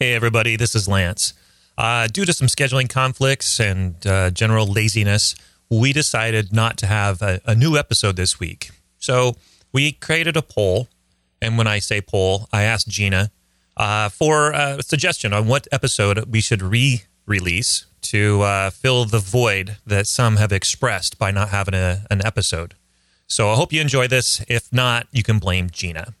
Hey, everybody, this is Lance. Uh, due to some scheduling conflicts and uh, general laziness, we decided not to have a, a new episode this week. So we created a poll. And when I say poll, I asked Gina uh, for a suggestion on what episode we should re release to uh, fill the void that some have expressed by not having a, an episode. So I hope you enjoy this. If not, you can blame Gina.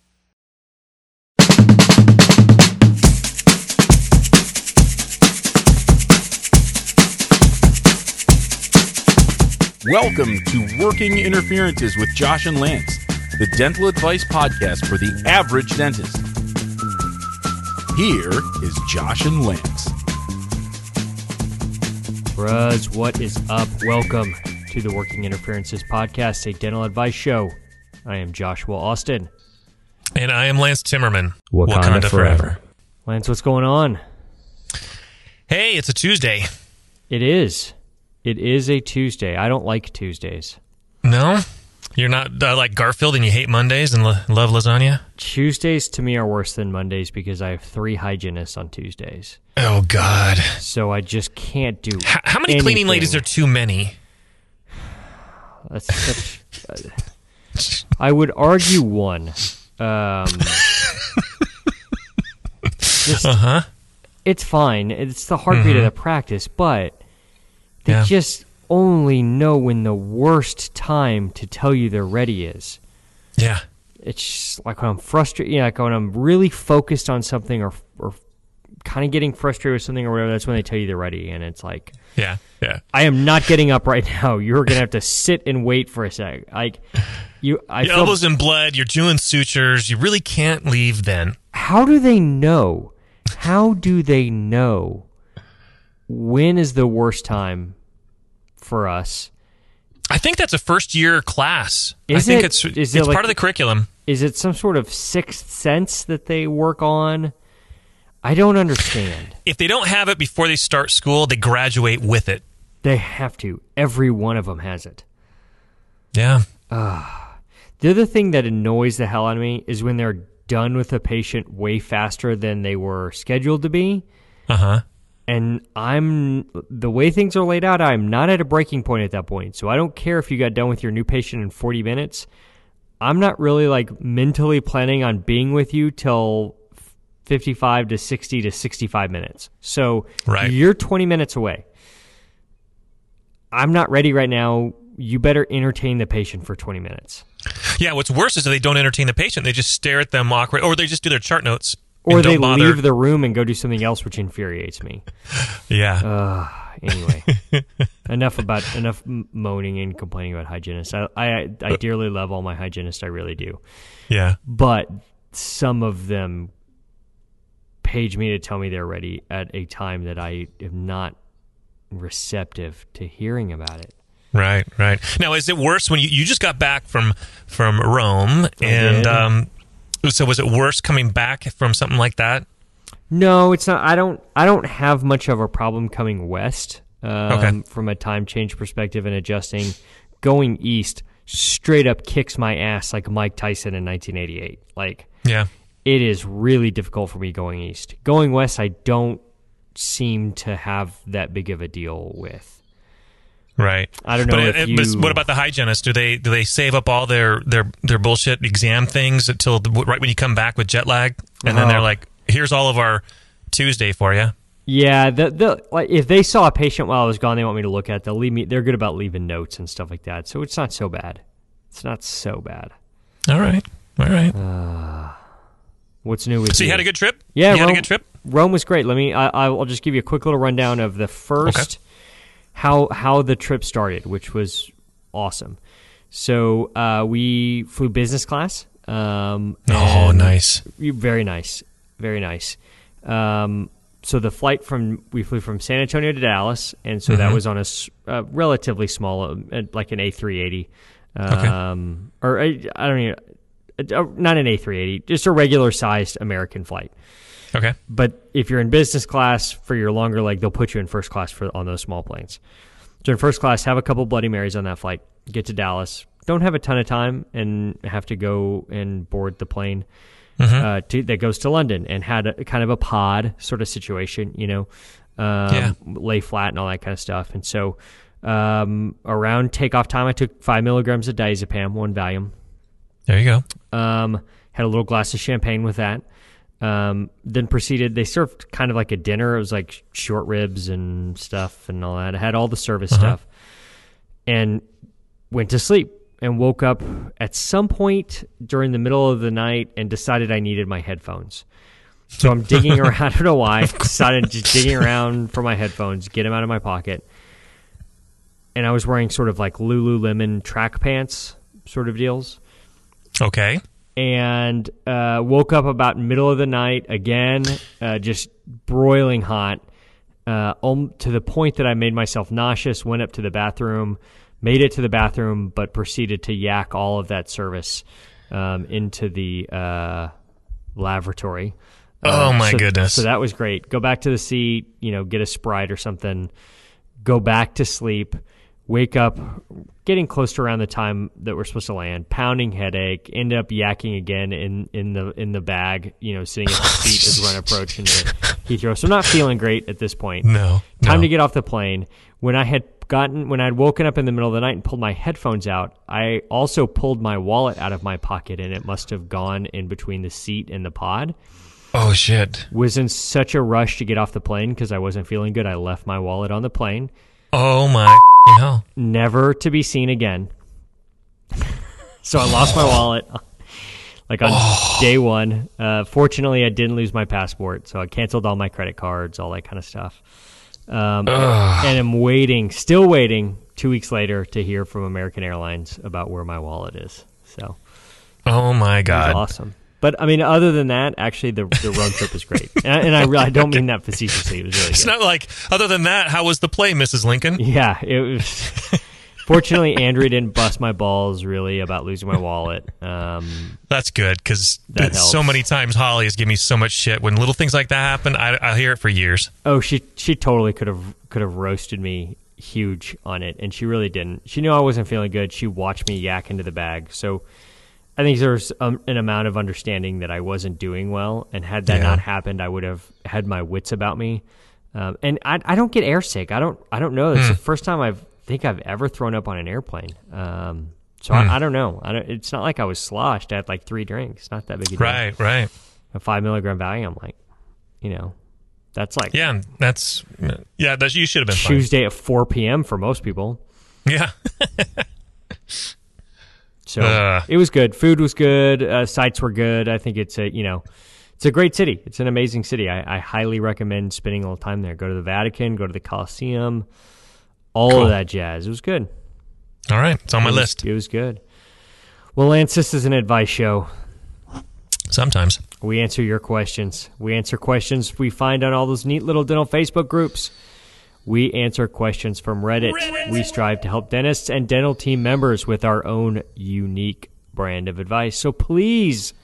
Welcome to Working Interferences with Josh and Lance, the dental advice podcast for the average dentist. Here is Josh and Lance. Bruz, what is up? Welcome to the Working Interferences Podcast, a dental advice show. I am Joshua Austin. And I am Lance Timmerman. Wakanda forever. Lance, what's going on? Hey, it's a Tuesday. It is. It is a Tuesday. I don't like Tuesdays. No? You're not uh, like Garfield and you hate Mondays and lo- love lasagna? Tuesdays to me are worse than Mondays because I have three hygienists on Tuesdays. Oh, God. So I just can't do H- how many cleaning ladies are too many? That's such. uh, I would argue one. Um, Uh huh. it's fine. It's the heartbeat of the practice, but they Yeah. just only know when the worst time to tell you they're ready is. Yeah. It's like when I'm frustrated, yeah, like when I'm really focused on something or or kind of getting frustrated with something or whatever. That's when they tell you they're ready, and it's like Yeah. Yeah. I am not getting up right now. You're gonna have to sit and wait for a sec. Like you, I Your feel. elbows in blood. You're doing sutures. You really can't leave then. how do they know? How do they know when is the worst time for us? I think that's a first year class. I think it- it's is it it's like- part of the curriculum. Is it some sort of sixth sense that they work on? I don't understand. If they don't have it before they start school, they graduate with it. They have to. Every one of them has it. Yeah. The other thing that annoys the hell out of me is when they're done with a patient way faster than they were scheduled to be. Uh huh. And I'm the way things are laid out, I'm not at a breaking point at that point. So I don't care if you got done with your new patient in 40 minutes. I'm not really like mentally planning on being with you till 55 to 60 to 65 minutes. So Right. you're 20 minutes away. I'm not ready right now. You better entertain the patient for 20 minutes. Yeah. What's worse is that they don't entertain the patient. They just stare at them awkward, or they just do their chart notes. Or they bother. leave the room and go do something else, which infuriates me. Yeah. Uh, anyway, enough about enough moaning and complaining about hygienists. I, I I dearly love all my hygienists. I really do. yeah. But some of them page me to tell me they're ready at a time that I am not receptive to hearing about it. Right, right. Now, is it worse when you, you just got back from from Rome, and um, so was it worse coming back from something like that? No, it's not. I don't. I don't have much of a problem coming west. Um, Okay. From a time change perspective and adjusting, going east straight up kicks my ass like Mike Tyson in 1988. Like Yeah, it is really difficult for me going east. Going west, I don't seem to have that big of a deal with. Right. I don't know But, if it- but what about the hygienists? Do they do they save up all their their their bullshit exam things until the, right when you come back with jet lag, and then they're Oh. like, "Here's all of our Tuesday for you." Yeah, the the like if they saw a patient while I was gone, they want me to look at. They'll leave me. They're good about leaving notes and stuff like that. So it's not so bad. It's not so bad. All right, all right. Uh, what's new with so you had a good trip? Yeah, you had a Rome- good trip. Rome was great. Let me. I, I'll just give you a quick little rundown of the first how how the trip started, which was awesome. So uh, we flew business class. Um, Oh, nice. Very nice. Very nice. Um, so the flight from we flew from San Antonio to Dallas, and so Mm-hmm. that was on a, uh, relatively small, uh, like an A380, um, or I, I don't even, uh, not an A380, just a regular sized American flight. Okay. But if you're in business class for your longer leg, they'll put you in first class for on those small planes. So in first class, have a couple Bloody Marys on that flight. Get to Dallas. Don't have a ton of time and have to go and board the plane. uh, to, that goes to London and had a, kind of a pod sort of situation, you know, um, Yeah. lay flat and all that kind of stuff. And so um, around takeoff time, I took five milligrams of diazepam, one Valium. There you go. Um, had a little glass of champagne with that. Um, then proceeded. They served kind of like a dinner. It was like short ribs and stuff and all that. It had all the service stuff, and went to sleep and woke up at some point during the middle of the night and decided I needed my headphones. So I'm digging around. I don't know why. Decided just digging around for my headphones, get them out of my pocket, and I was wearing sort of like Lululemon track pants, sort of deals Okay. And uh, woke up about middle of the night again, uh, just broiling hot, uh, um, to the point that I made myself nauseous. Went up to the bathroom, made it to the bathroom, but proceeded to yak all of that service um, into the uh, lavatory. Oh, Uh, my so- goodness. So that was great. Go back to the seat, you know, get a sprite or something. Go back to sleep. Wake up, getting close to around the time that we're supposed to land. Pounding headache. End up yakking again in in the in the bag. You know, sitting at the seat as we're approaching the Heathrow. So not feeling great at this point. No. Time no. to get off the plane. When I had gotten when I'd woken up in the middle of the night and pulled my headphones out, I also pulled my wallet out of my pocket and it must have gone in between the seat and the pod. Oh shit. Was in such a rush to get off the plane because I wasn't feeling good. I left my wallet on the plane, Oh my hell. never to be seen again. so I lost my wallet like on day one. Uh, fortunately, I didn't lose my passport, so I canceled all my credit cards, all that kind of stuff. Um, and I'm waiting, still waiting, two weeks later to hear from American Airlines about where my wallet is. So Oh my god. awesome. But I mean, other than that, actually, the the road trip was great, and I, and I, I don't mean that facetiously. It was really It's good. not like other than that, how was the play, Mrs. Lincoln? Yeah, it was. Fortunately, Andrea didn't bust my balls really about losing my wallet. Um, That's good because That so many times Holly has given me so much shit when little things like that happen. I, I hear it for years. oh, she she totally could have could have roasted me huge on it, and she really didn't. She knew I wasn't feeling good. She watched me yak into the bag, so I think there's um, an amount of understanding that I wasn't doing well, and had that Yeah. not happened, I would have had my wits about me. Um, and I, I don't get airsick. I don't I don't know. It's the first time I think I've ever thrown up on an airplane. Um, so I, I don't know. I don't, it's not like I was sloshed. I had like three drinks. Not that big a deal. Right, right. A five milligram Valium, like you know, that's like Yeah, that's yeah. That you should have been fine. Tuesday at 4 p.m. for most people. Yeah, So Ugh. it was good. Food was good. Uh, sights were good. I think it's a you know, it's a great city. It's an amazing city. I, I highly recommend spending a little time there. Go to the Vatican. Go to the Colosseum. All Cool. of that jazz. It was good. all right. It's on my It was- list. It was good. Well, Lance, this is an advice show. Sometimes. We answer your questions. We answer questions we find on all those neat little dental Facebook groups. We answer questions from Reddit. We strive to help dentists and dental team members with our own unique brand of advice. So please,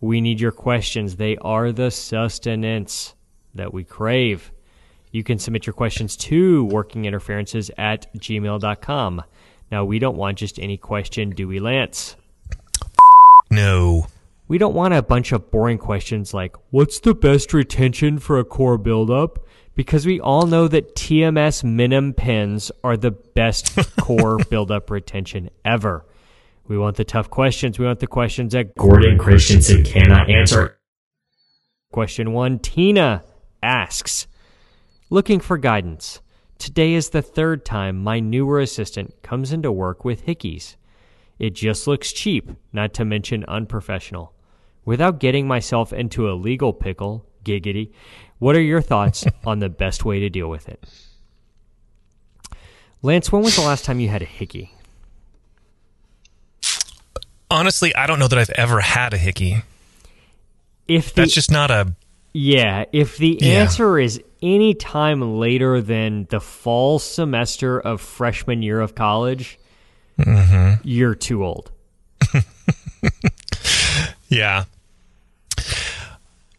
we need your questions. They are the sustenance that we crave. You can submit your questions to workinginterferences at gmail.com. Now, we don't want just any question, do we, Lance? No. We don't want a bunch of boring questions like, what's the best retention for a core buildup? Because we all know that TMS Minim pins are the best core buildup retention ever. We want the tough questions. We want the questions that Gordon Christensen cannot answer. Question one Tina asks, looking for guidance. Today is the third time my newer assistant comes into work with hickeys. It just looks cheap, not to mention unprofessional. Without getting myself into a legal pickle, giggity, what are your thoughts on the best way to deal with it? Lance, when was the last time you had a hickey? Honestly, I don't know that I've ever had a hickey. If the, That's just not a. yeah, if the Yeah. answer is any time later than the fall semester of freshman year of college, you're too old. Yeah.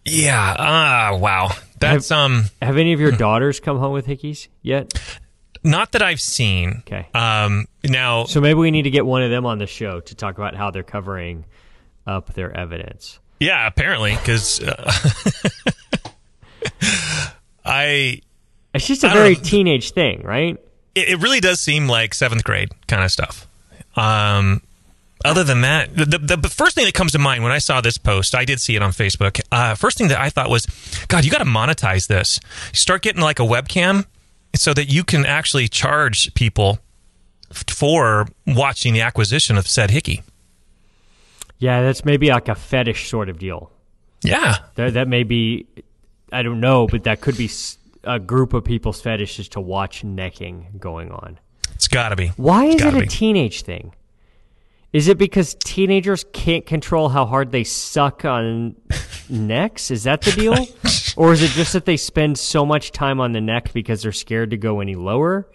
Yeah. Ah, wow. That's um Have any of your daughters come home with hickeys yet? not that I've seen. Okay. Um now So maybe we need to get one of them on the show to talk about how they're covering up their evidence. Yeah, apparently, because uh, I It's just a I very teenage thing, right? it, it really does seem like seventh grade kind of stuff. Um, other than that, the, the, the first thing that comes to mind when I saw this post, I did see it on Facebook. Uh, first thing that I thought was, God, you got to monetize this. Start getting like a webcam so that you can actually charge people for watching the acquisition of said hickey. Yeah, that's maybe like a fetish sort of deal. Yeah, That that may be, I don't know, but that could be a group of people's fetishes to watch necking going on. it's got to be. Why is it a be. teenage thing? Is it because teenagers can't control how hard they suck on necks? Is that the deal? or is it just that they spend so much time on the neck because they're scared to go any lower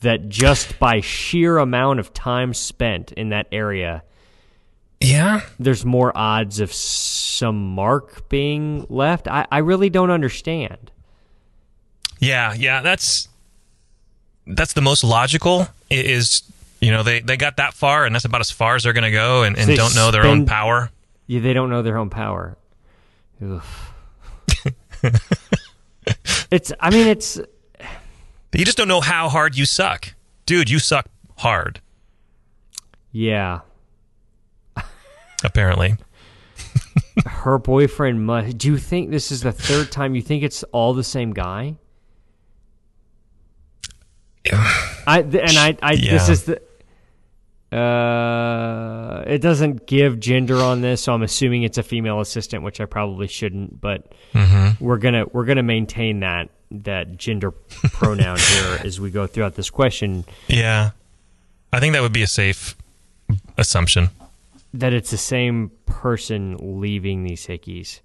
that just by sheer amount of time spent in that area, Yeah, there's more odds of some mark being left? I, I really don't understand. Yeah, yeah, that's that's the most logical. Is you know they they got that far, and that's about as far as they're going to go, and, and don't know their own power. Yeah, they don't know their own power. It's. I mean, it's. You just don't know how hard you suck, dude. You suck hard, Yeah, apparently. her boyfriend must. Do you think this is the third time? You think it's all the same guy? I th- and I. I this is the. Uh, it doesn't give gender on this, so I'm assuming it's a female assistant, which I probably shouldn't. But we're gonna we're gonna maintain that that gender pronoun here as we go throughout this question. Yeah, I think that would be a safe assumption. that it's the same person leaving these hickeys.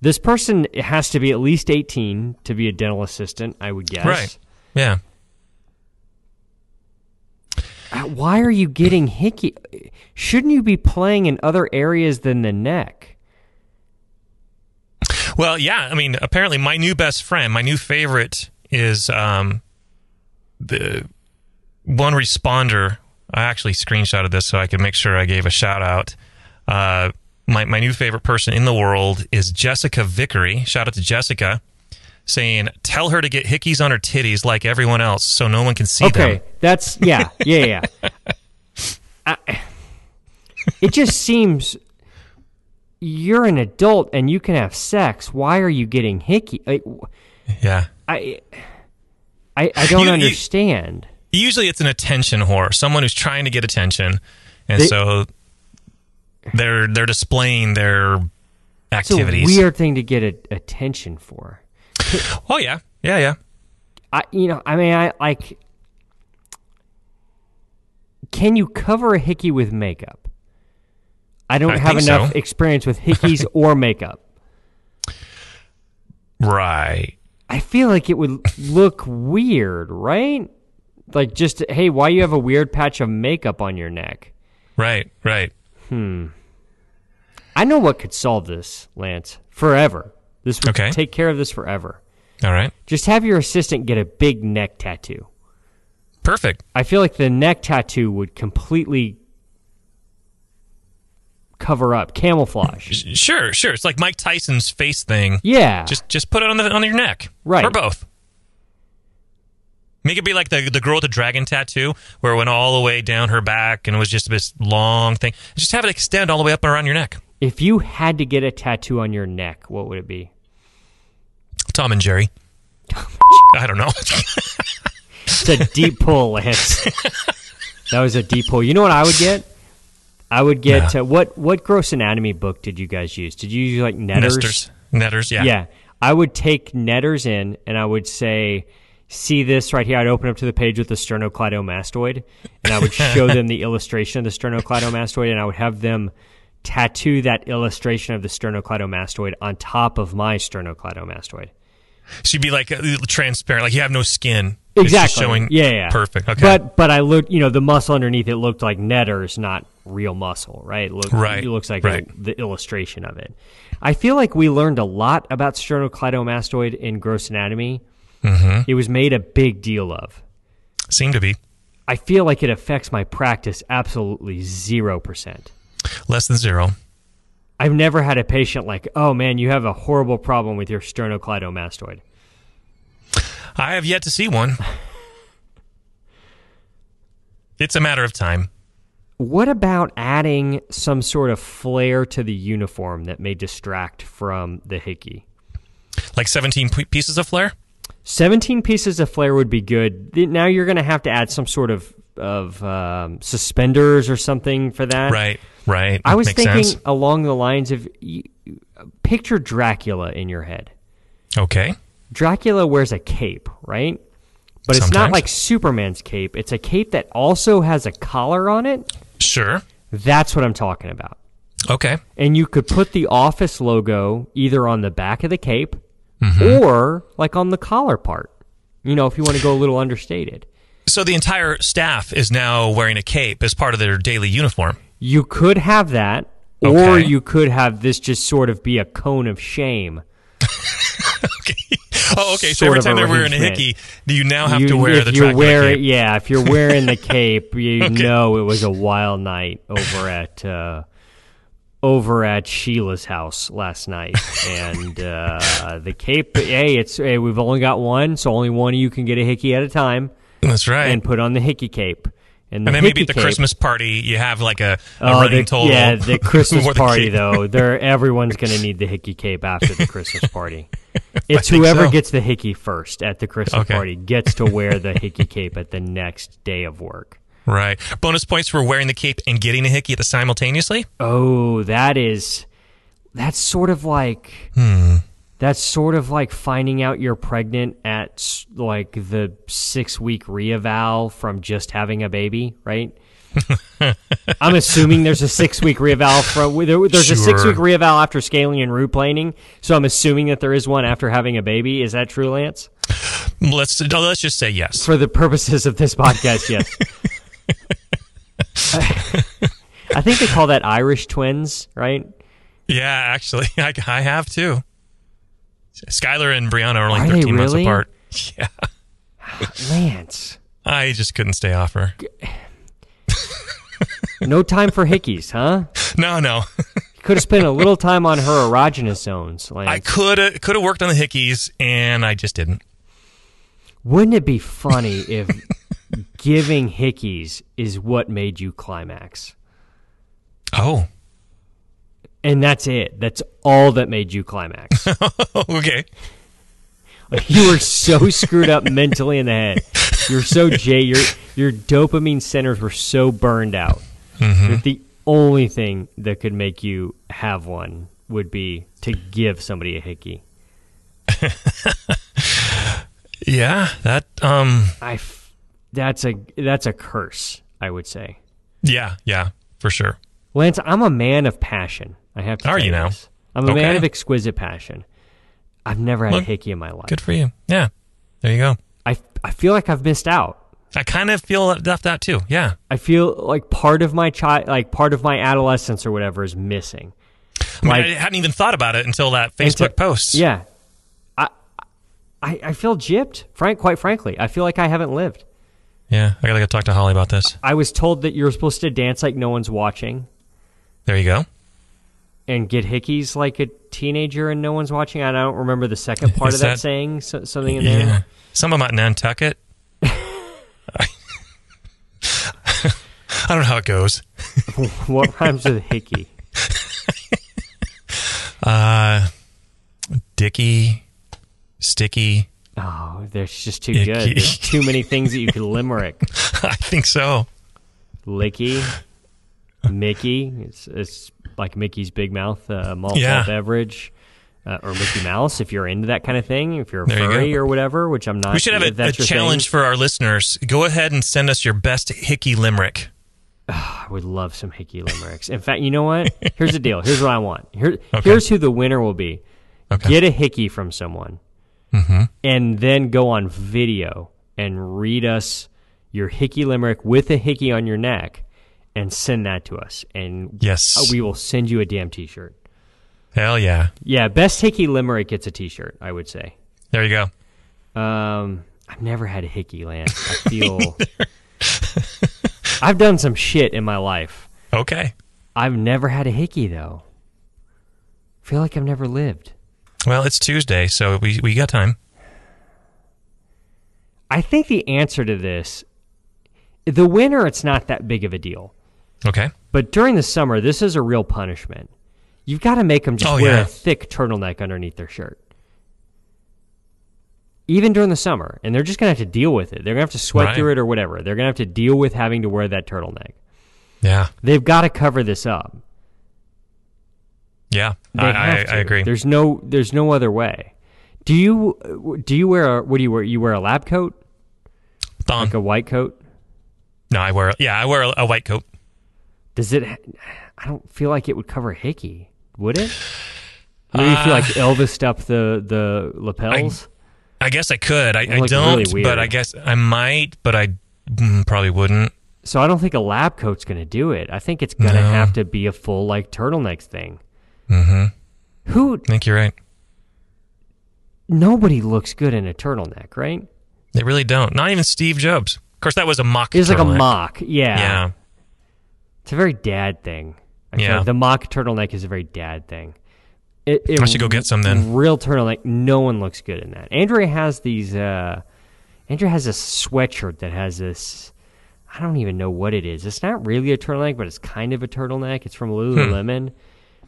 This person has to be at least 18 to be a dental assistant, I would guess. Right. Yeah. Why are you getting hickey? Shouldn't you be playing in other areas than the neck? Well, yeah. I mean, apparently, my new best friend, my new favorite, is um, the one responder. I actually screenshotted this so I could make sure I gave a shout out. Uh, my my new favorite person in the world is Jessica Vickery. Shout out to Jessica, saying, "Tell her to get hickeys on her titties like everyone else, so no one can see Okay, them." Okay, that's yeah, yeah, yeah. I, it just seems you're an adult and you can have sex. Why are you getting hickey? Like, Yeah. I, I, I don't You- you- understand. usually it's an attention whore, someone who's trying to get attention, and They- so they're they're displaying their It's a activities. weird thing to get a, attention for. Oh yeah, yeah, yeah. I, you know, I mean, I like. Can you cover a hickey with makeup? I don't I have enough so. experience with hickeys or makeup. Right. I feel like it would look weird, right? Like just hey, why you have a weird patch of makeup on your neck? Right. Right. Hmm. I know what could solve this, Lance. Forever. This would Okay. take care of this forever. All right. Just have your assistant get a big neck tattoo. Perfect. I feel like the neck tattoo would completely cover up, camouflage. Sure. Sure. It's like Mike Tyson's face thing. Yeah. Just just put it on the on your neck. Right. Or both. Make it be like the the girl with the dragon tattoo, where it went all the way down her back and it was just this long thing. Just have it extend all the way up and around your neck. if you had to get a tattoo on your neck, what would it be? Tom and Jerry. I don't know. It's a deep pull, Lance. that was a deep pull. You know what I would get? I would get uh, what what gross anatomy book did you guys use? Did you use like Netters? Nesters. Netters. Yeah. Yeah. I would take Netters in and I would say, see this right here. I'd open up to the page with the sternocleidomastoid and I would show them the illustration of the sternocleidomastoid and I would have them tattoo that illustration of the sternocleidomastoid on top of my sternocleidomastoid. She'd be like uh, transparent, like you have no skin. Exactly. showing. yeah, yeah. Perfect. Okay. But but I looked, you know, the muscle underneath it looked like Netters, not real muscle, right? It, looked, Right, it looks like right. a- the illustration of it. I feel like we learned a lot about sternocleidomastoid in gross anatomy. Mm-hmm. It was made a big deal of. seem to be I feel like it affects my practice absolutely zero percent. less than zero. I've never had a patient like, oh man, you have a horrible problem with your sternocleidomastoid. I have yet to see one. it's a matter of time. What about adding some sort of flair to the uniform that may distract from the hickey? Like 17 p- pieces of flair? 17 pieces of flair would be good. Now you're going to have to add some sort of of um, suspenders or something for that. Right, right. I was Makes thinking sense. along the lines of picture Dracula in your head. Okay. Dracula wears a cape, right? But it's not like Superman's cape. It's a cape that also has a collar on it. Sure. That's what I'm talking about. Okay. And you could put the office logo either on the back of the cape Mm-hmm. or like on the collar part. You know, if you want to go a little understated. So the entire staff is now wearing a cape as part of their daily uniform. You could have that, or you could have this just sort of be a cone of shame. Okay. Oh, okay. So every time they're wearing a hickey, do you now have You- to wear if the you're Dracula wearing, cape? Yeah, if you're wearing the cape, you Okay. know it was a wild night over at uh, over at Sheila's house last night, and uh, the cape. Hey, it's hey, we've only got one, so only one of you can get a hickey at a time, That's right. and put on the hickey cape. And, the And then maybe at the cape- Christmas party, you have like a, a Oh, running the, total. yeah, the Christmas the party though. There, everyone's going to need the hickey cape after the Christmas party. It's whoever so. gets the hickey first at the Christmas Okay. party gets to wear the hickey cape at the next day of work. Right. Bonus points for wearing the cape and getting a hickey at the simultaneously. Oh, that is that's sort of like Hmm. That's sort of like finding out you're pregnant at like the six week reeval from just having a baby, right? I'm assuming there's a six week reeval from there- there's a six week Sure. reeval after scaling and root planing. So I'm assuming that there is one after having a baby. Is that true, Lance? Let's no, let's just say yes. For the purposes of this podcast, yes. I think they call that Irish twins, right? Yeah, actually, I, I have too. Skylar and Brianna are only Are they 13 months really? apart. Yeah, Lance. I just couldn't stay off her. No time for hickeys, huh? No, no. Could have spent a little time on her erogenous zones. Lance. I could have could have worked on the hickeys, and I just didn't. Wouldn't it be funny if giving hickeys is what made you climax? Oh, And that's it. That's all that made you climax. okay. you were so screwed up mentally in the head. You're so jay. Your your dopamine centers were so burned out that the only thing that could make you have one would be to give somebody a hickey. Yeah, that um, I f- that's a that's a curse. I would say, yeah, yeah, for sure. Lance. I'm a man of passion. I have to. Are you now? this. I'm a man of exquisite passion. I've never had Look, a hickey in my life. Good for you. Yeah, there you go. I I feel like I've missed out. I kind of feel left out too. Yeah, I feel like part of my child, like part of my adolescence or whatever, is missing. I, mean, Like- I hadn't even thought about it until that Facebook Until- post. Yeah, I, I I feel gypped. Frank, quite frankly, I feel like I haven't lived. yeah. I gotta go talk to Holly about this. I was told that you're supposed to dance like no one's watching There you go. And get hickeys like a teenager and no one's watching. I don't remember the second part Is of that, that- saying so, something in Yeah. there. Some about Nantucket. I don't know how it goes. what rhymes with hickey? Uh, Dicky, Sticky. Oh, there's just too Yeah, good. There's too many things that you could limerick. I think so. Licky, Mickey. It's it's like Mickey's Big Mouth uh, malt Yeah. beverage, uh, or Mickey Mouse if you're into that kind of thing. If you're a There furry go. or whatever, which I'm not. We should have a, a challenge thing. for our listeners. Go ahead and send us your best hickey limerick. I would love some hickey limericks. In fact, you know what? Here's the deal. Here's what I want. Here, Okay. here's who the winner will be. Okay. Get a hickey from someone, Mm-hmm. and then go on video and read us your hickey limerick with a hickey on your neck, and send that to us, and Yes. uh, we will send you a damn t-shirt. Hell yeah. Yeah, best hickey limerick gets a T-shirt. I would say. There you go. Um, I've never had a hickey, Lance. I feel. I've done some shit in my life. Okay. I've never had a hickey though. feel like I've never lived. Well, it's Tuesday, so we we got time. I think the answer to this, the winner it's not that big of a deal. Okay. But during the summer, this is a real punishment. You've got to make them just Oh, wear yeah. a thick turtleneck underneath their shirt. Even during the summer. And they're just going to have to deal with it. They're going to have to sweat Right. through it or whatever. They're going to have to deal with having to wear that turtleneck. Yeah. They've got to cover this up. Yeah. I, I. I agree. There's no there's no other way. Do you do you wear a what do you wear? You wear a lab coat? Thon. Like a white coat? no, I wear. Yeah, I wear a, a white coat. Does it? I don't feel like it would cover hickey, would it? Maybe you feel like Uh, Elvis up the the lapels. I guess I could. I, I don't, really but I guess I might, but I mm, probably wouldn't. so I don't think a lab coat's going to do it. I think it's going to No. have to be a full like turtleneck thing. Mm-hmm. Who? I think you're right. Nobody looks good in a turtleneck, right? They really don't. Not even Steve Jobs. Of course, that was a mock. It's like a mock. Yeah. Yeah. It's a very dad thing. Yeah. like the mock turtleneck is a very dad thing. It, it I should go get some then. Real turtleneck. No one looks good in that. Andrea has these. uh Andrea has a sweatshirt that has this. I don't even know what it is. It's not really a turtleneck, but it's kind of a turtleneck. It's from Hmm. Lululemon,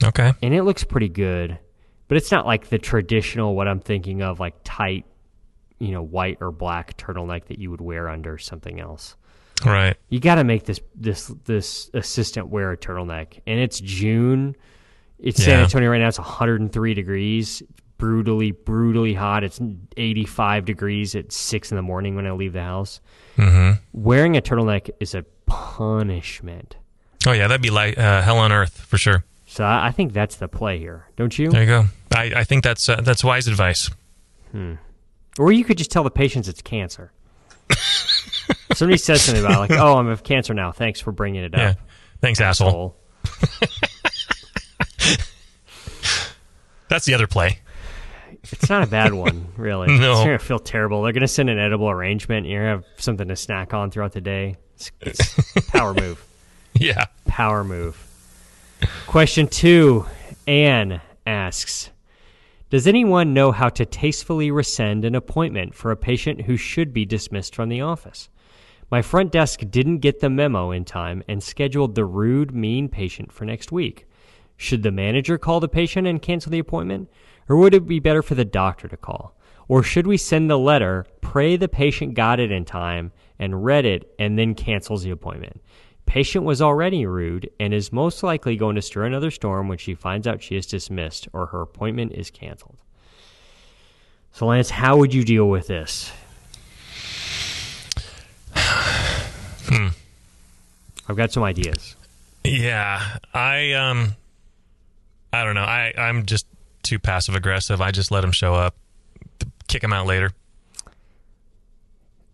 Okay. and it looks pretty good. But it's not like the traditional what I'm thinking of, like tight, you know, white or black turtleneck that you would wear under something else Right. you got to make this this this assistant wear a turtleneck and it's june it's san antonio right now it's 103 degrees it's brutally brutally hot it's 85 degrees at 6 in the morning when i leave the house Mm-hmm. wearing a turtleneck is a punishment Oh yeah, that'd be like uh, hell on earth for sure. so i, I think that's the play here don't you There you go. I, I think that's uh, that's wise advice. Hmm. or you could just tell the patients it's cancer somebody says something about like oh i'm of cancer now thanks for bringing it up." Yeah. Thanks, asshole. asshole. That's the other play. It's not a bad one, really. No. It's gonna feel terrible. They're gonna send an edible arrangement. You're gonna have something to snack on throughout the day. It's, it's power move. Yeah. Power move. Question two. Anne asks, "Does anyone know how to tastefully rescind an appointment for a patient who should be dismissed from the office? My front desk didn't get the memo in time and scheduled the rude, mean patient for next week. Should the manager call the patient and cancel the appointment? Or would it be better for the doctor to call? Or should we send the letter, pray the patient got it in time, and read it, and then cancels the appointment? Patient was already rude and is most likely going to stir another storm when she finds out she is dismissed or her appointment is canceled. So, Lance, how would you deal with this? I've got some ideas. Yeah. I um. I don't know. I I'm just too passive aggressive. I just let him show up, kick him out later.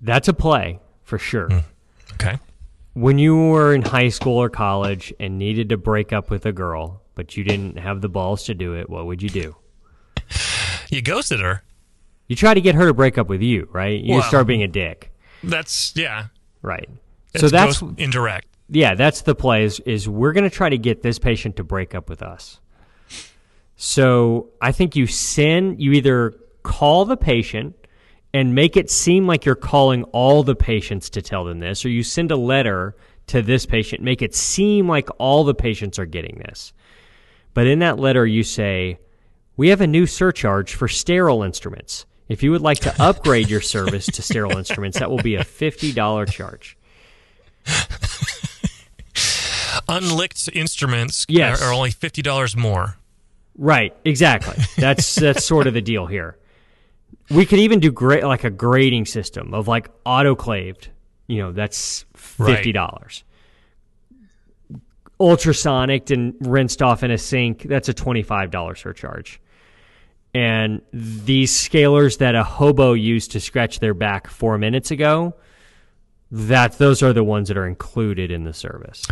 That's a play for sure. Okay. When you were in high school or college and needed to break up with a girl, but you didn't have the balls to do it, what would you do? You ghosted her. You try to get her to break up with you, right? You Well- start being a dick, That's yeah. right? So that's indirect. yeah, that's the play. Is, is we're going to try to get this patient to break up with us. So I think you send you either call the patient and make it seem like you're calling all the patients to tell them this, or you send a letter to this patient, make it seem like all the patients are getting this. But in that letter, you say, We have a new surcharge for sterile instruments. If you would like to upgrade your service to sterile instruments, that will be a $50 charge. Unlicked instruments Yes. are, are only fifty dollars more. Right, exactly. That's that's sort of the deal here. We could even do great like a grading system of like autoclaved. You know, that's fifty dollars. Ultrasonic and rinsed off in a sink. That's a twenty-five dollar surcharge. And these scalers that a hobo used to scratch their back four minutes ago, That those are the ones that are included in the service.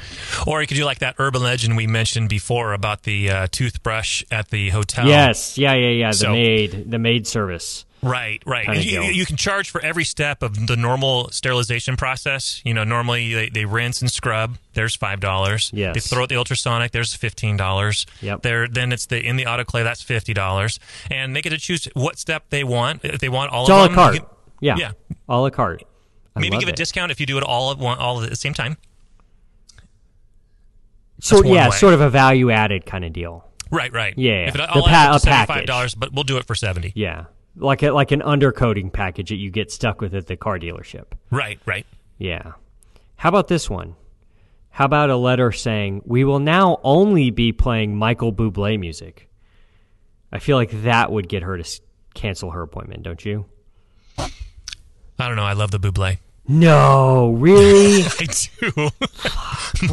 Or you could do like that urban legend we mentioned before about the uh, toothbrush at the hotel. Yes, yeah, yeah, yeah. The So- maid, the maid service. Right, right. You, you can charge for every step of the normal sterilization process. You know, normally they, they rinse and scrub. There's five dollars. Yes. They throw out the ultrasonic. There's fifteen dollars. Yep. There, then it's the in the autoclave. That's fifty dollars, and they get to choose what step they want. If they want all It's of a them, carte. can- Yeah, yeah. a la carte. I Maybe give a discount if you do it all at one, all at the same time. So yeah, way. sort of a value added kind of deal. Right, right. Yeah, If it the all pa- adds up a to seventy-five dollars, but we'll do it for seventy. Yeah, like a, like an undercoating package that you get stuck with at the car dealership. Right, right. Yeah. How about this one? How about a letter saying, We will now only be playing Michael Bublé music? I feel like that would get her to cancel her appointment, don't you? I don't know. I love the Buble. No, really? I do.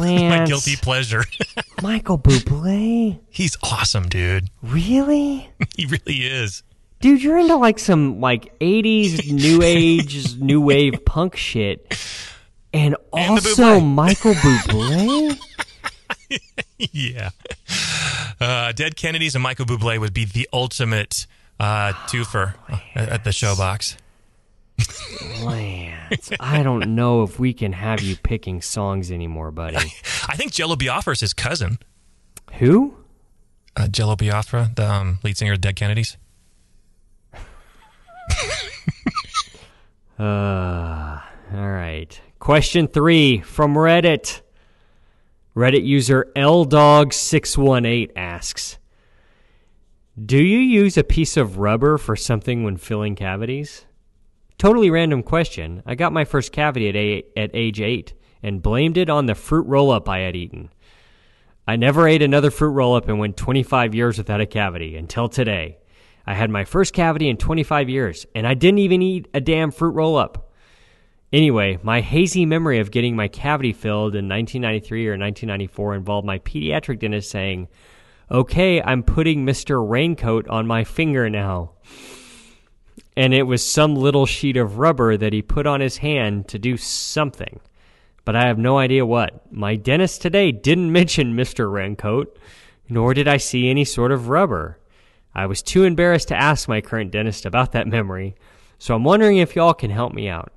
My guilty pleasure. Michael Bublé? He's awesome, dude. Really? He really is. Dude, you're into like some like 80s new age, new wave punk shit. And And also. Michael Bublé? yeah. Uh, Dead Kennedys and Michael Bublé would be the ultimate uh, twofer at, at the showbox. Lance, I don't know if we can have you picking songs anymore, buddy. I think Jello Biafra is his cousin. Who? Uh, Jello Biafra, the um, lead singer of Dead Kennedys. Uh, all right. Question three from Reddit. Reddit user LDog618 asks Do you use a piece of rubber for something when filling cavities? Totally random question. I got my first cavity at, at age 8 and blamed it on the fruit roll up I had eaten. I never ate another fruit roll up and went 25 years without a cavity until today. I had my first cavity in 25 years and I didn't even eat a damn fruit roll up. Anyway, my hazy memory of getting my cavity filled in 1993 or 1994 involved my pediatric dentist saying, Okay, I'm putting Mr. Raincoat on my finger now. And it was some little sheet of rubber that he put on his hand to do something. But I have no idea what. My dentist today didn't mention Mr. Raincoat, nor did I see any sort of rubber. I was too embarrassed to ask my current dentist about that memory, so I'm wondering if y'all can help me out.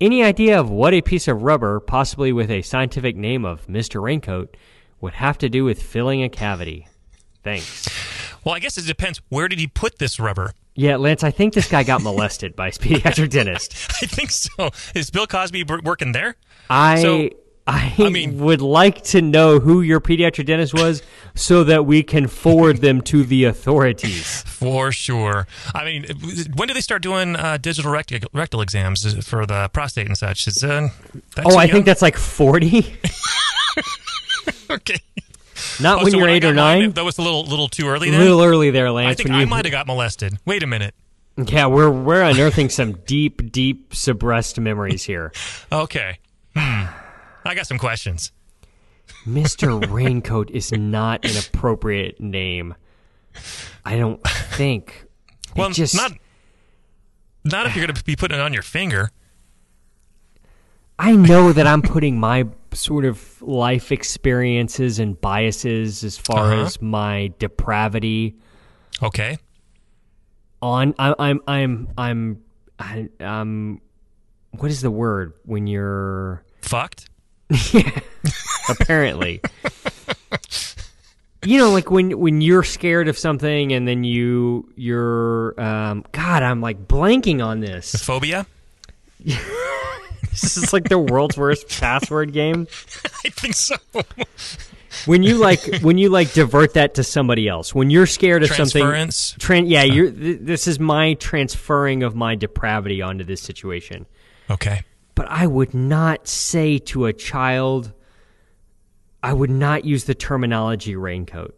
Any idea of what a piece of rubber, possibly with a scientific name of Mr. Raincoat, would have to do with filling a cavity? Thanks. Well, I guess it depends. Where did he put this rubber? Yeah, Lance, I think this guy got molested by his pediatric dentist. I think so. Is Bill Cosby b- working there? I So, I, I mean- would like to know who your pediatric dentist was so that we can forward them to the authorities. For sure. I mean, when do they start doing uh, digital rectal, rectal exams for the prostate and such? Is uh, Oh, I young? think that's like 40. okay. Not Oh, when so you're 8 got or mine, 9. that was a little little too early. A little early there, Lance. I think when I you- might have got molested. Wait a minute. Yeah, we're we're unearthing some deep, deep suppressed memories here. Okay. Hmm. I got some questions. Mr. Raincoat is not an appropriate name. I don't think. It Well, just not not if you're going to be putting it on your finger. I know that I'm putting my sort of life experiences and biases as far Uh-huh. as my depravity Okay. on I, I'm I'm I'm I, um what is the word when you're Fucked. apparently you know like when when you're scared of something and then you you're um god i'm like blanking on this Phobia. this is like the world's worst password game I think so. when you like when you like divert that to somebody else when you're scared of something tran- yeah you're th- this is my transferring of my depravity onto this situation Okay. but I would not say to a child, I would not use the terminology raincoat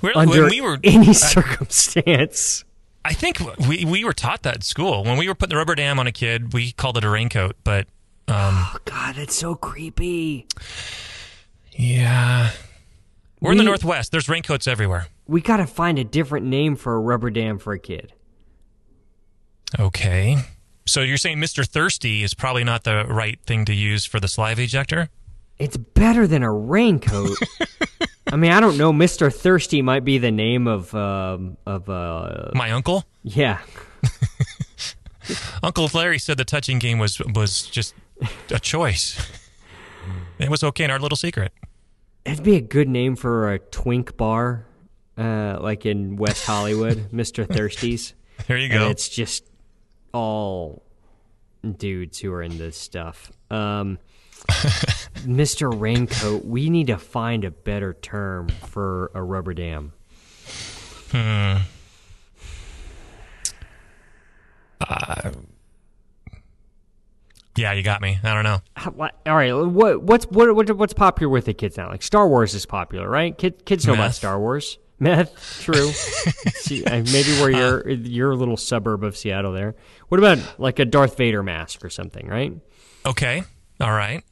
We're, under we were, any circumstance. I think we we were taught that at school. When we were putting the rubber dam on a kid, we called it a raincoat. But um, Oh, God, that's so creepy. yeah, we're in the northwest. There's raincoats everywhere. We got to find a different name for a rubber dam for a kid. Okay. So you're saying Mr. Thirsty is probably not the right thing to use for the saliva ejector? It's better than a raincoat. I mean, I don't know. Mister Thirsty might be the name of um, of uh, My uncle, yeah. Uncle Larry said the touching game was was just a choice. It was okay in our little secret. It'd be a good name for a twink bar, uh, like in West Hollywood, Mister Thirsties. There you and go. it's just all dudes who are into this stuff. Um, Mr. Raincoat, we need to find a better term for a rubber dam. Hmm. Uh, yeah, you got me. I don't know. All right, what what's what, what what's popular with the kids now? Like Star Wars is popular, right? Kid, kids know about Star Wars. Meth, true. See, uh, maybe where you're you're little suburb of Seattle there. What about like a Darth Vader mask or something, right? Okay. All right.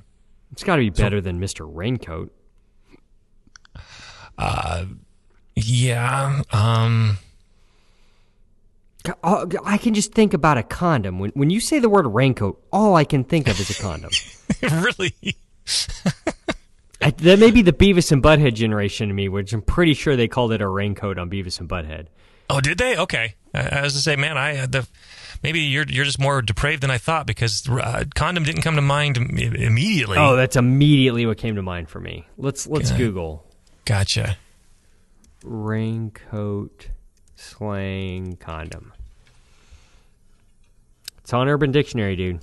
It's got to be better than Mr. Raincoat. Yeah. Um. Oh, I can just think about a condom. When when you say the word raincoat, all I can think of is a condom. really. I, that may be the Beavis and Butthead generation to me, which I'm pretty sure they called it a raincoat on Beavis and Butthead. Oh, did they? Okay. I, I was to say, man, I had the maybe you're you're just more depraved than I thought because uh, condom didn't come to mind immediately. Oh, that's immediately what came to mind for me. Let's let's Google gotcha. raincoat slang condom. It's on Urban Dictionary, dude.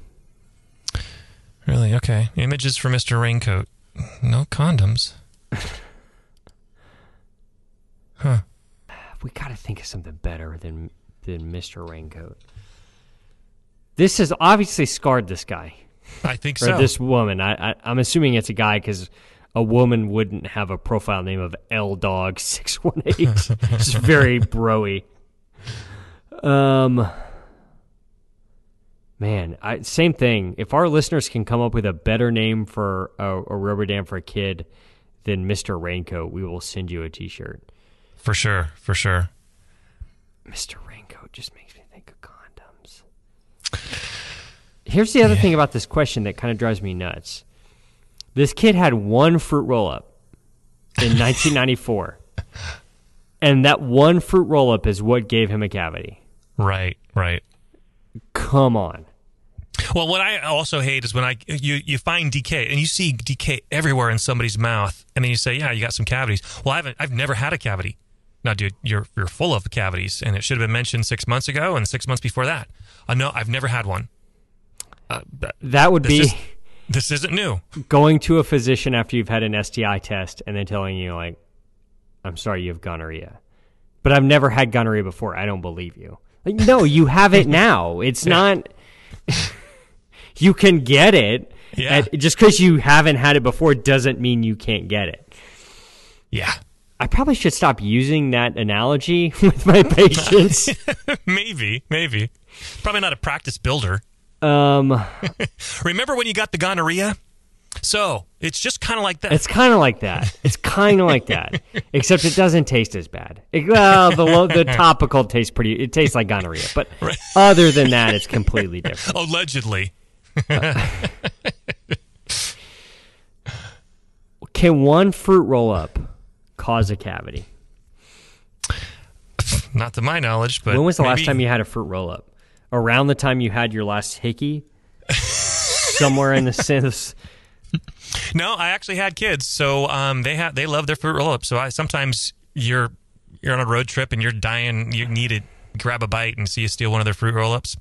Really? Okay. Images for Mr. Raincoat. No condoms. Huh. We got to think of something better than than Mr. Raincoat. This has obviously scarred this guy. I think so. this woman. I, I I'm assuming it's a guy because a woman wouldn't have a profile name of L Dog six one eight. It's very broy. Um, man, I same thing. If our listeners can come up with a better name for a, a rubber dam for a kid than Mister Raincoat, we will send you a T-shirt. for sure. For sure. Mister Raincoat just makes me think of condoms. Here's the other thing about this question that kind of drives me nuts. This kid had one fruit roll up in 1994. And that one fruit roll up is what gave him a cavity. Right. Right. Come on. Well, what I also hate is when I you you find decay and you see decay everywhere in somebody's mouth, and then you say, "Yeah, you got some cavities." Well, I haven't. I've never had a cavity. No, dude, you're you're full of cavities, and it should have been mentioned six months ago and six months before that. Uh, no, I've never had one. Uh, That would be is- this isn't new. going to a physician after you've had an STI test and then telling you, like, I'm sorry, you have gonorrhea. But I've never had gonorrhea before. I don't believe you. Like, no, you have it now. It's not. you can get it. Yeah. And just because you haven't had it before doesn't mean you can't get it. Yeah, I probably should stop using that analogy with my patients. maybe, maybe. Probably not a practice builder. um, Remember when you got the gonorrhea? So it's just kind of like that. it's kind of like that. It's kind of like that, except it doesn't taste as bad. It- well, the lo- the topical tastes pretty. It tastes like gonorrhea, but Right. other than that, it's completely different. Allegedly. Can one fruit roll up cause a cavity? Not to my knowledge, but when was the last time you had a fruit roll up? Around the time you had your last hickey? Somewhere in the sense. No, I actually had kids, so um, they have they love their fruit roll up. So I sometimes you're you're on a road trip and you're dying, you need to grab a bite, and so you steal one of their fruit roll ups.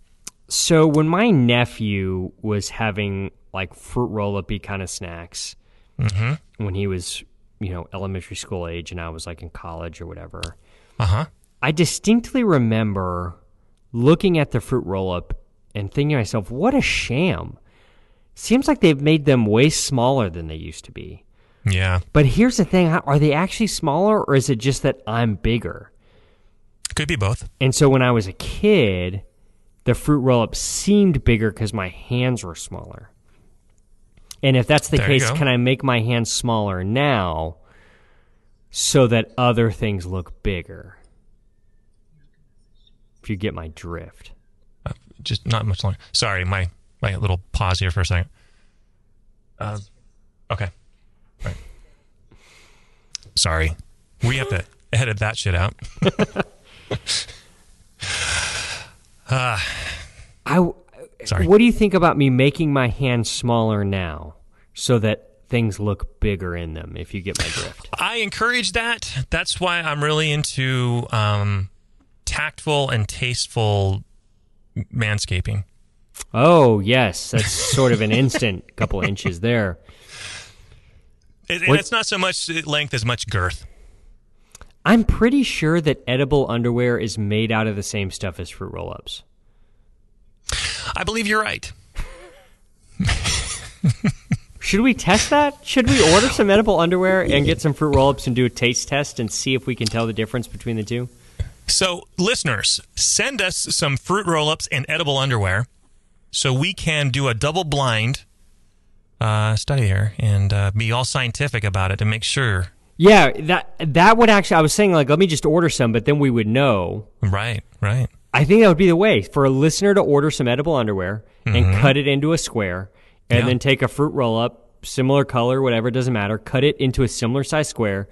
So when my nephew was having like fruit roll uppy kind of snacks, when he was you know elementary school age and I was like in college or whatever, Uh huh. I distinctly remember looking at the fruit roll up and thinking to myself, what a sham. Seems like they've made them way smaller than they used to be. Yeah, But here's the thing are they actually smaller or is it just that I'm bigger? could be both. And so when I was a kid, the fruit roll up seemed bigger because my hands were smaller. And if that's the There case, can I make my hands smaller now so that other things look bigger? If you get my drift. just not much longer. Sorry, my my little pause here for a second. Uh, okay. Right. Sorry. We have to edit that shit out. uh, I. Sorry. What do you think about me making my hands smaller now so that things look bigger in them? If you get my drift. I encourage that. That's why I'm really into um, tactful and tasteful manscaping. Oh yes, that's sort of an instant couple inches there. It, it's not so much length as much girth. I'm pretty sure that edible underwear is made out of the same stuff as fruit roll-ups. I believe you're right. Should we test that? Should we order some edible underwear and get some fruit roll-ups and do a taste test and see if we can tell the difference between the two? So, listeners, send us some fruit roll ups and edible underwear so we can do a double blind uh, study here and uh, be all scientific about it to make sure. Yeah, that that would actually. I was saying like, let me just order some, but then we would know. Right, right. I think that would be the way for a listener to order some edible underwear and cut it into a square, and Yeah. then take a fruit roll up, similar color, whatever, doesn't matter. Cut it into a similar size square.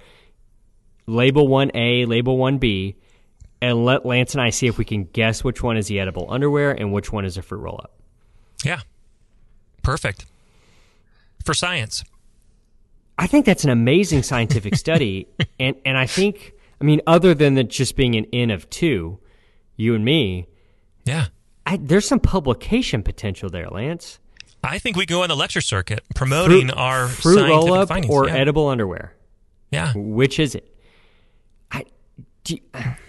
Label one A, label one B, and let Lance and I see if we can guess which one is the edible underwear and which one is a fruit roll up. Yeah. Perfect. For science. I think that's an amazing scientific study, and and I think I mean other than it just being an N of two, you and me, Yeah. I, there's some publication potential there, Lance. I think we go on the lecture circuit promoting Fruit- our fruit scientific roll up findings. or yeah. edible underwear. yeah. Which is it? You-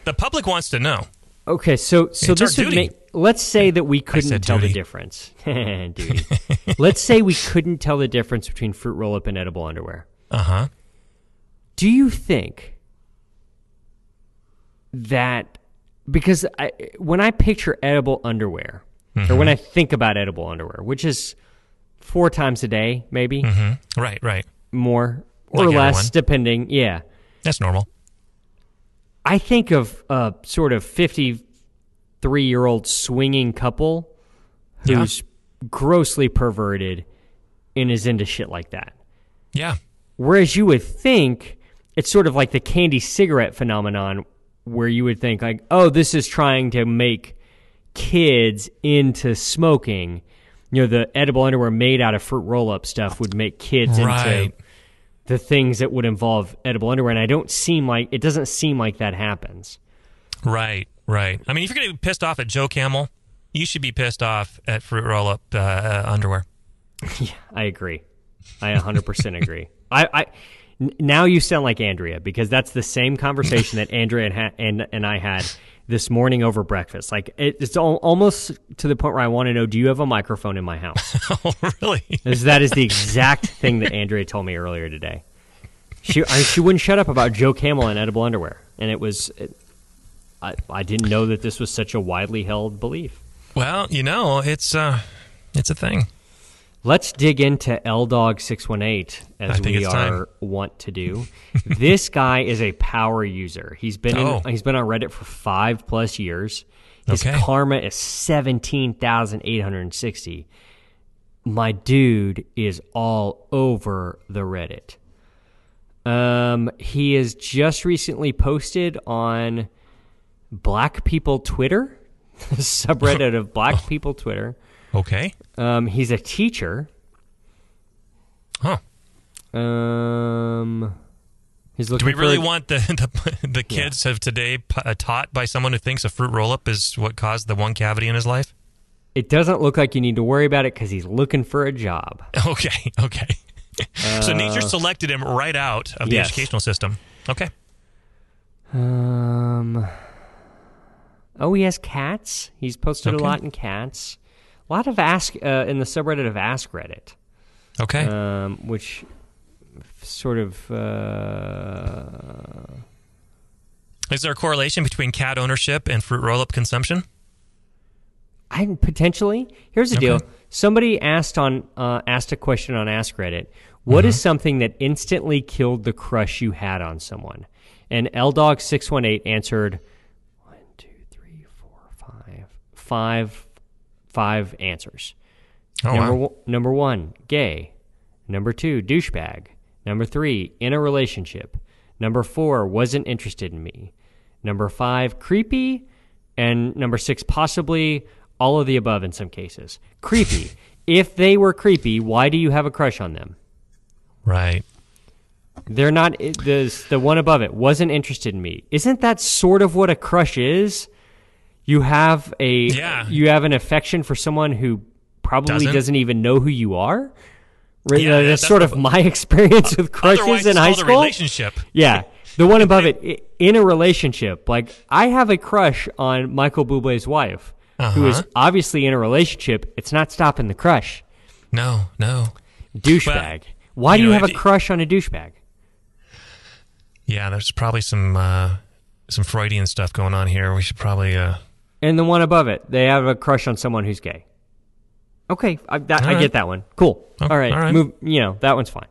The public wants to know. okay, so so It's this would duty. make. Let's say that we couldn't tell the difference. Duty. let's say we couldn't tell the difference between fruit roll up and edible underwear. Uh huh. Do you think that because I, when I picture edible underwear, or when I think about edible underwear, which is four times a day, maybe Right, right. more or Like less, everyone. depending. Yeah, That's normal. I think of a sort of fifty-three-year-old swinging couple Yeah. who's grossly perverted and is into shit like that. Yeah. Whereas you would think it's sort of like the candy cigarette phenomenon, where you would think like, oh, this is trying to make kids into smoking. You know, the edible underwear made out of fruit roll-up stuff would make kids Right. into the things that would involve edible underwear, and I don't seem like it doesn't seem like that happens. Right, right. I mean, if you're going to be pissed off at Joe Camel, you should be pissed off at Fruit Roll Up uh, uh, underwear. I agree. I 100% agree. I, I n- now you sound like Andrea because that's the same conversation that Andrea and, ha- and and I had this morning over breakfast. Like it, it's al- almost to the point where I want to know: Do you have a microphone in my house? oh, really? that is the exact thing that Andrea told me earlier today. She I, she wouldn't shut up about Joe Camel and edible underwear, and it was. It, I, I didn't know that this was such a widely held belief. Well, you know, it's uh, it's a thing. Let's dig into LDog six one eight as I think we it's time. are want to do. this guy is a power user. He's been Oh. in, he's been on Reddit for five plus years. His Okay. karma is seventeen thousand eight hundred and sixty. My dude is all over the Reddit. Um, he has just recently posted on Black People Twitter, the subreddit of Black People Twitter. Okay. Um, he's a teacher. Huh. Um, he's Do looking. we really for, want the the, the kids of today p- uh, taught by someone who thinks a fruit roll up is what caused the one cavity in his life? It doesn't look like you need to worry about it because he's looking for a job. Okay. Okay. so nature selected him right out of the Uh, yes. educational system. Okay. Um. Oh, he has cats. He's posted Okay. a lot in cats. A lot of ask uh, in the subreddit of Ask Reddit, Okay. um, which sort of uh, is there a correlation between cat ownership and fruit roll up consumption? I potentially. Here's the deal. Somebody asked on uh, asked a question on Ask Reddit. What is Mm-hmm. something that instantly killed the crush you had on someone? And Ldog six one eight answered one, two, three, four, five, five five answers. Oh, number, wow. one, number one, gay. Number two, douchebag. Number three, in a relationship. Number four, wasn't interested in me. Number five, creepy. And number six, possibly all of the above in some cases. Creepy. if they were creepy, why do you have a crush on them? Right. They're not the the one above it wasn't interested in me. Isn't that sort of what a crush is? You have a Yeah. you have an affection for someone who probably Doesn't. doesn't, even know who you are. Right, Yeah, uh, that's, that's sort of my experience with crushes in high school. relationship. Yeah, the one above it in a relationship. Like I have a crush on Michael Bublé's wife, who is Uh-huh. obviously in a relationship. It's not stopping the crush. No, no. Douchebag. Why do you you know, have a crush on a douchebag? Yeah, there's probably some uh, some Freudian stuff going on here. We should probably. Uh, And the one above it, they have a crush on someone who's gay. Okay, I, that, I right. get that one. Cool. Oh, all right, all right. move. You know that one's fine.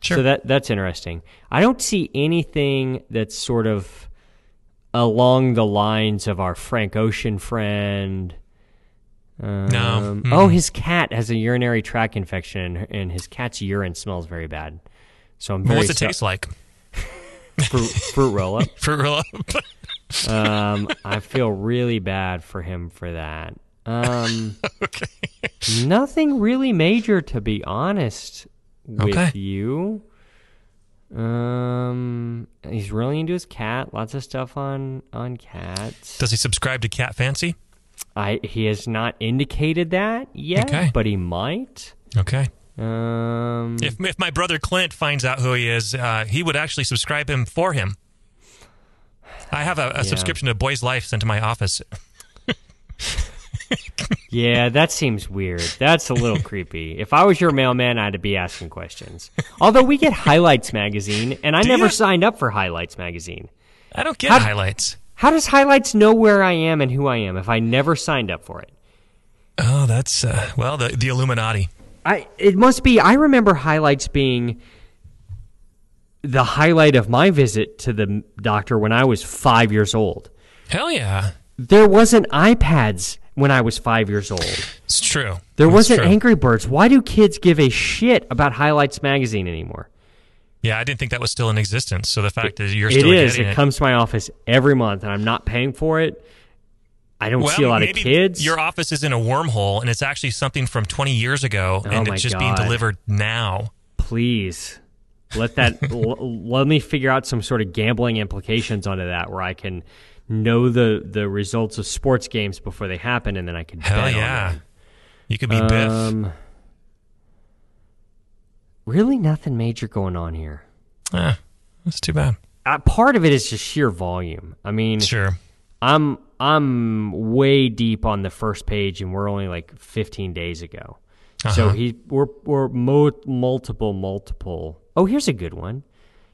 Sure. So that that's interesting. I don't see anything that's sort of along the lines of our Frank Ocean friend. Um, Mm. Oh, his cat has a urinary tract infection, and- his cat's urine smells very bad. So I'm very what's it taste like? fruit, fruit roll up. For real? Um, I feel really bad for him for that. Um, okay. nothing really major, to be honest with Okay. you. Um, he's really into his cat. Lots of stuff on on cats. Does he subscribe to Cat Fancy? I he has not indicated that yet, Okay. but he might. Okay. Um, If if my brother Clint finds out who he is, uh, he would actually subscribe him for him. I have a, a subscription to Boys Life sent to my office. Yeah, that seems weird. That's a little creepy. If I was your mailman, I'd be asking questions. Although we get Highlights magazine, and I Do never ya? signed up for Highlights magazine. I don't get How- highlights. How does Highlights know where I am and who I am if I never signed up for it? Oh, that's uh, well the the Illuminati. I it must be. I remember Highlights being the highlight of my visit to the doctor when I was five years old. Hell yeah, There wasn't iPads when I was five years old. it's true. There It's wasn't true. Angry Birds. Why do kids give a shit about Highlights magazine anymore? Yeah, I didn't think that was still in existence. So the fact that you're still is. getting It it, comes to my office every month, and I'm not paying for it. I don't well, see a lot of kids. Your office is in a wormhole, and it's actually something from 20 years ago, Oh and it's just being delivered now. Please let that l- let me figure out some sort of gambling implications onto that, where I can know the the results of sports games before they happen, and then I can Hell bet yeah, on you could be them. Biff. Um, really, nothing major going on here. Eh, that's too bad. Uh, part of it is just sheer volume. I mean, Sure. I'm I'm way deep on the first page, and we're only like 15 days ago. So Uh-huh. he we're we're mo- multiple multiple. Oh, here's a good one.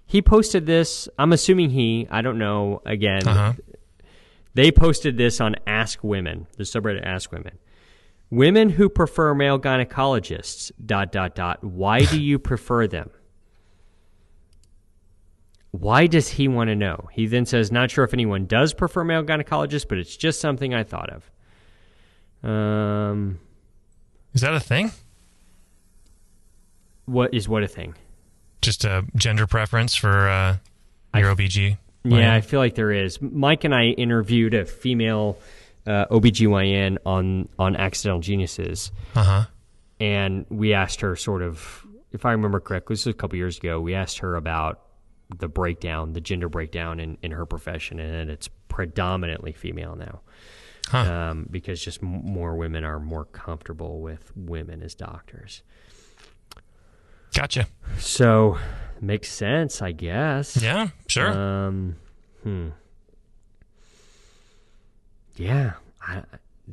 He posted this. I'm assuming he. I don't know. Again, Uh-huh. they posted this on Ask Women, the subreddit Ask Women. Women who prefer male gynecologists. Dot dot dot. Why do you prefer them? Why does he want to know? He then says, "Not sure if anyone does prefer male gynecologists, but it's just something I thought of." Um, Is that a thing? what is what a thing? Just a gender preference for uh, your OBG? Yeah, I feel like there is. Mike and I interviewed a female uh, OBGYN on on Accidental Geniuses, Uh huh. and we asked her sort of, if I remember correctly, this was a couple years ago. We asked her about the breakdown, the gender breakdown in, in her profession, and it's predominantly female now. Huh. Um, because just m- more women are more comfortable with women as doctors. Gotcha. So makes sense, I guess. Yeah, sure. Um, hmm. Yeah, I,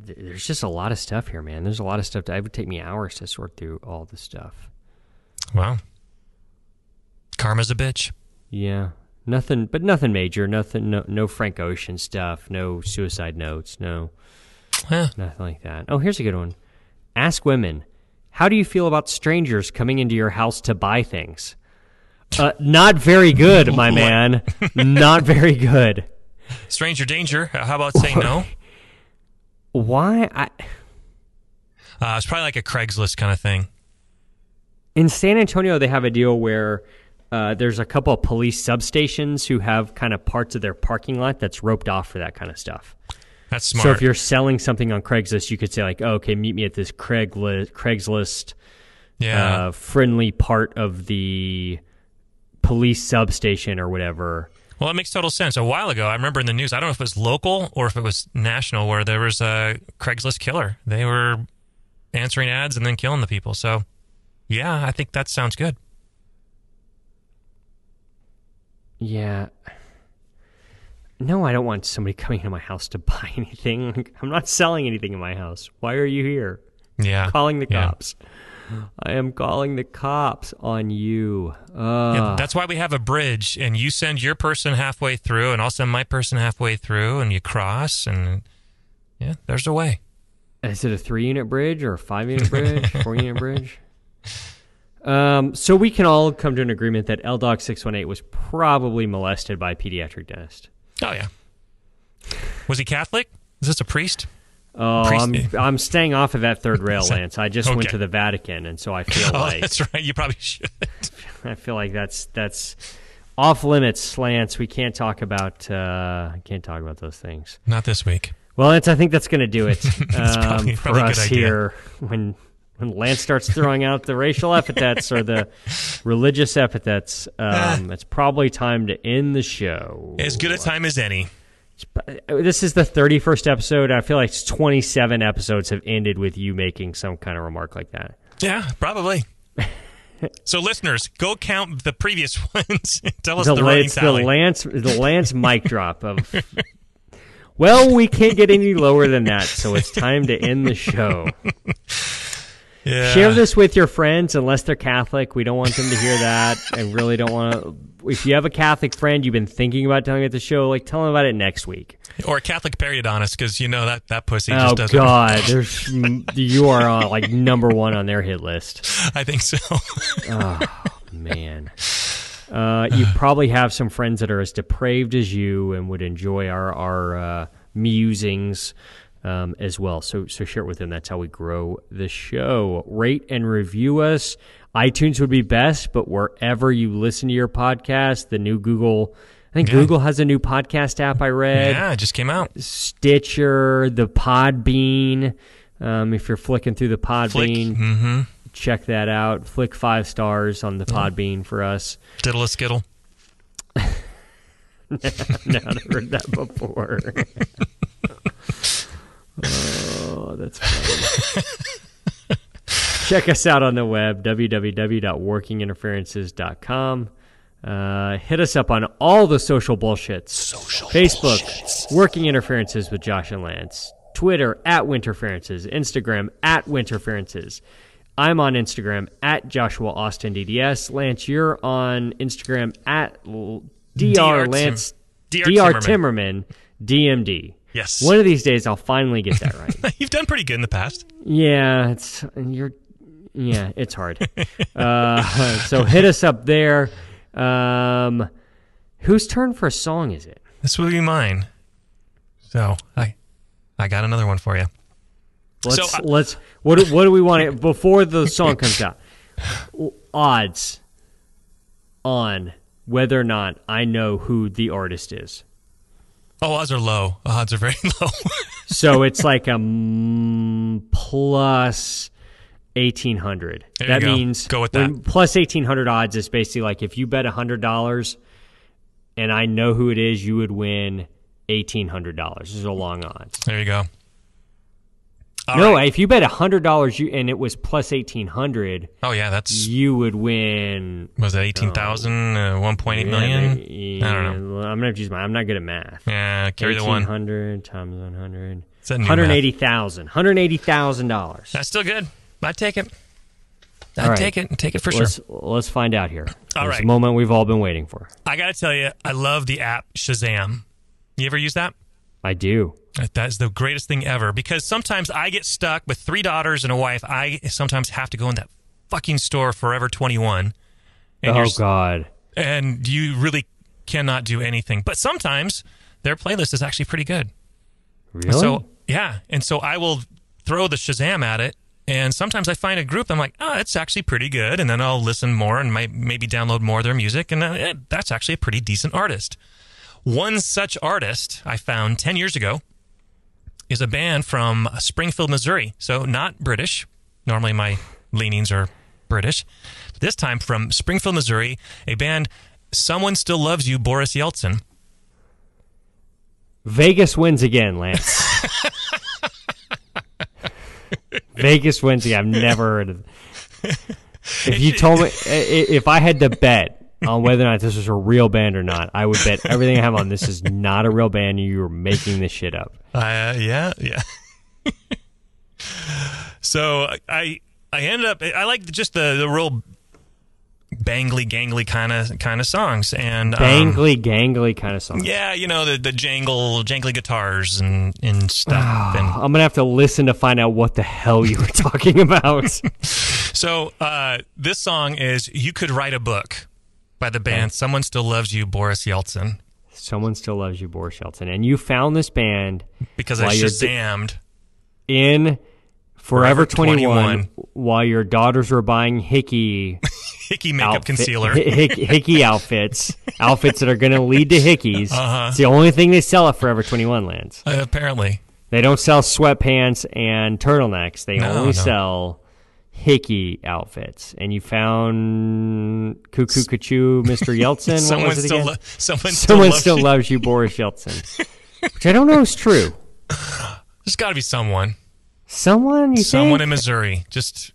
th- there's just a lot of stuff here, man. There's a lot of stuff. To, it would take me hours to sort through all the stuff. wow. Karma's a bitch. Yeah, nothing, but nothing major. Nothing. No, no Frank Ocean stuff. No suicide notes. No, Eh, nothing like that. Oh, here's a good one. Ask women, how do you feel about strangers coming into your house to buy things? Uh, not very good, my man. not very good. stranger danger. How about saying no? why I Uh, it's probably like a Craigslist kind of thing. In San Antonio, they have a deal where uh, there's a couple of police substations who have kind of parts of their parking lot that's roped off for that kind of stuff. That's smart. So if you're selling something on Craigslist, you could say like, oh, "Okay, meet me at this Craigslist, Craigslist yeah. uh, friendly part of the police substation or whatever." Well, it makes total sense. A while ago, I remember in the news, I don't know if it was local or if it was national, where there was a Craigslist killer. They were answering ads and then killing the people. So, yeah, I think that sounds good. Yeah. No, I don't want somebody coming to my house to buy anything. Like, I'm not selling anything in my house. Why are you here? Yeah. Calling the Yeah. cops. I am calling the cops on you. Uh, Yeah, that's why we have a bridge, and you send your person halfway through, and I'll send my person halfway through, and you cross, and yeah, there's a way. Is it a three unit bridge or a five unit bridge? Four unit bridge? Um, so we can all come to an agreement that L Dog six one eight was probably molested by a pediatric dentist. Oh yeah. Was he Catholic? Is this a priest? Oh, I'm I'm staying off of that third rail, Lance. I just went to the Vatican, and so I feel Oh, like that's right. You probably should. I feel like that's that's off limits, Lance. We can't talk about uh, can't talk about those things. Not this week. Well, Lance, I think that's going to do it um, probably- for probably good us here. When when Lance starts throwing out the racial epithets or the religious epithets, um, it's probably time to end the show. As good a time as any. This is the 31st episode. I feel like 27 episodes have ended with you making some kind of remark like that. Yeah, probably. so, listeners, go count the previous ones. Tell us the, the, la- running it's the. Lance the Lance mic drop of. Well, we can't get any lower than that, so it's time to end the show. Yeah. Share this with your friends, unless they're Catholic. We don't want them to hear that. I really don't want to. If you have a Catholic friend you've been thinking about telling at the show, like tell them about it next week. Or a Catholic periodontist, because you know that, that pussy oh just doesn't. God, there's you are on like number one on their hit list. I think so. Oh man. Uh, you probably have some friends that are as depraved as you and would enjoy our our uh, musings um, as well. So so share it with them. That's how we grow the show. Rate and review us. iTunes would be best, but wherever you listen to your podcast, the new Google. I think Yeah. Google has a new podcast app. I read yeah, it just came out. Stitcher, the Podbean. Um, if you're flicking through the. Podbean, Mm-hmm. check that out. Flick five stars on the Podbean for us. Diddle a skittle. Never heard that before. oh, that's funny. Check us out on the web, www.workinginterferences.com. Uh, hit us up on all the social bullshits. Social Facebook, Working Interferences with Josh and Lance. Twitter, at Winterferences. Instagram, at Winterferences. I'm on Instagram, at Joshua Austin DDS. Lance, you're on Instagram, at DR Dr. Lance DR Dr. Timmerman, DMD. Yes. One of these days, I'll finally get that right. You've done pretty good in the past. yeah, it's you're. Yeah, it's hard. uh, so hit us up there. Um, whose turn for a song is it? This will be mine. So I, I got another one for you. Let's So, uh, let's what do- what do we want to, before the song comes out? Odds on whether or not I know who the artist is. Oh, odds are low. Odds are very low. So it's like a plus eighteen hundred. That go. means Go with that. Plus eighteen hundred odds is basically like if you bet hundred dollars, and I know who it is, you would win eighteen hundred dollars. This is a long odds. there you go. All no, right. if you bet hundred dollars, you and it was plus eighteen hundred. Oh yeah, that's you would win. was it eighteen thousand, uh, one point eight million? Yeah, I don't know. I'm gonna have to use my. I'm not good at math. Yeah, carry the one. hundred times one hundred. It's a new Hundred eighty thousand. Hundred eighty thousand dollars. That's still good. I'd take it. I'd take it. Take it for sure. Let's let's find out here. All right. moment we've all been waiting for. I got to tell you, I love the app Shazam. You ever use that? I do. That's the greatest thing ever because sometimes I get stuck with three daughters and a wife. I sometimes have to go in that fucking store Forever 21. And oh God. and you really cannot do anything. But sometimes their playlist is actually pretty good. Really? So yeah, and so I will throw the Shazam at it, And sometimes I find a group, I'm like, oh, it's actually pretty good. And then I'll listen more and might maybe download more of their music. And uh, eh, that's actually a pretty decent artist. One such artist I found 10 years ago is a band from Springfield, Missouri. So not British. Normally my leanings are British. This time from Springfield, Missouri, a band, Someone Still Loves You, Boris Yeltsin. Vegas wins again, Lance. Vegas wins again. I've never heard of If you told me, if I had to bet on whether or not this was a real band or not, I would bet everything I have on this is not a real band. You're making this shit up. Uh, yeah, yeah. so I I ended up I like just the the real bangly gangly kind of kind of songs and bangly um, gangly kind of songs. Yeah, you know the the jangle jangly guitars and and stuff. Oh, and, I'm gonna have to listen to find out what the hell you were talking about. so uh, this song is "You Could Write a Book" by the band. "Someone Still Loves You," Boris Yeltsin. Someone still loves you, Boris Yeltsin, and you found this band because I shazammed in Forever, 21, 21, while your daughters were buying hickey hickey makeup outfit, concealer hickey, hickey outfits outfits that are going to lead to hickeys uh-huh. it's the only thing they sell at Forever 21 Lance uh, apparently they don't sell sweatpants and turtlenecks they no, only no. sell hickey outfits and you found cuckoo cuckoo mr yeltsin someone what was it still? Lo- someone, someone still, still loves you boris yeltsin which i don't know is true there's got to be someone Someone you Someone think? in Missouri. Just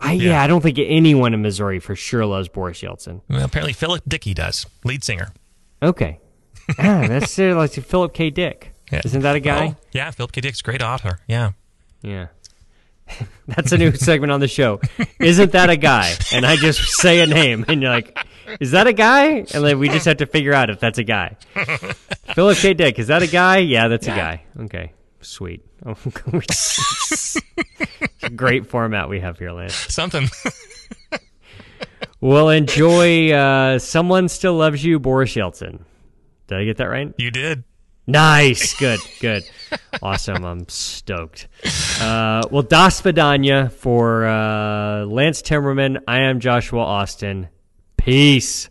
I, yeah. yeah. I don't think anyone in Missouri for sure loves Boris Yeltsin. Well, apparently Philip Dickey does, lead singer. Okay, ah, that's uh, like Philip K. Dick. Yeah. Isn't that a guy? Oh, yeah, Philip K. Dick's great author. Yeah, yeah. that's a new segment on the show. Isn't that a guy? And I just say a name, and you're like, "Is that a guy?" And then we just have to figure out if that's a guy. Philip K. Dick, is that a guy? Yeah, that's yeah. a guy. Okay, sweet. great format we have here, Lance. Something. well, enjoy. Uh, Someone still loves you, Boris Yeltsin. Did I get that right? You did. Nice. Good. Good. awesome. I'm stoked. Uh, well, Das Vidania for uh, Lance Timmerman. I am Joshua Austin. Peace.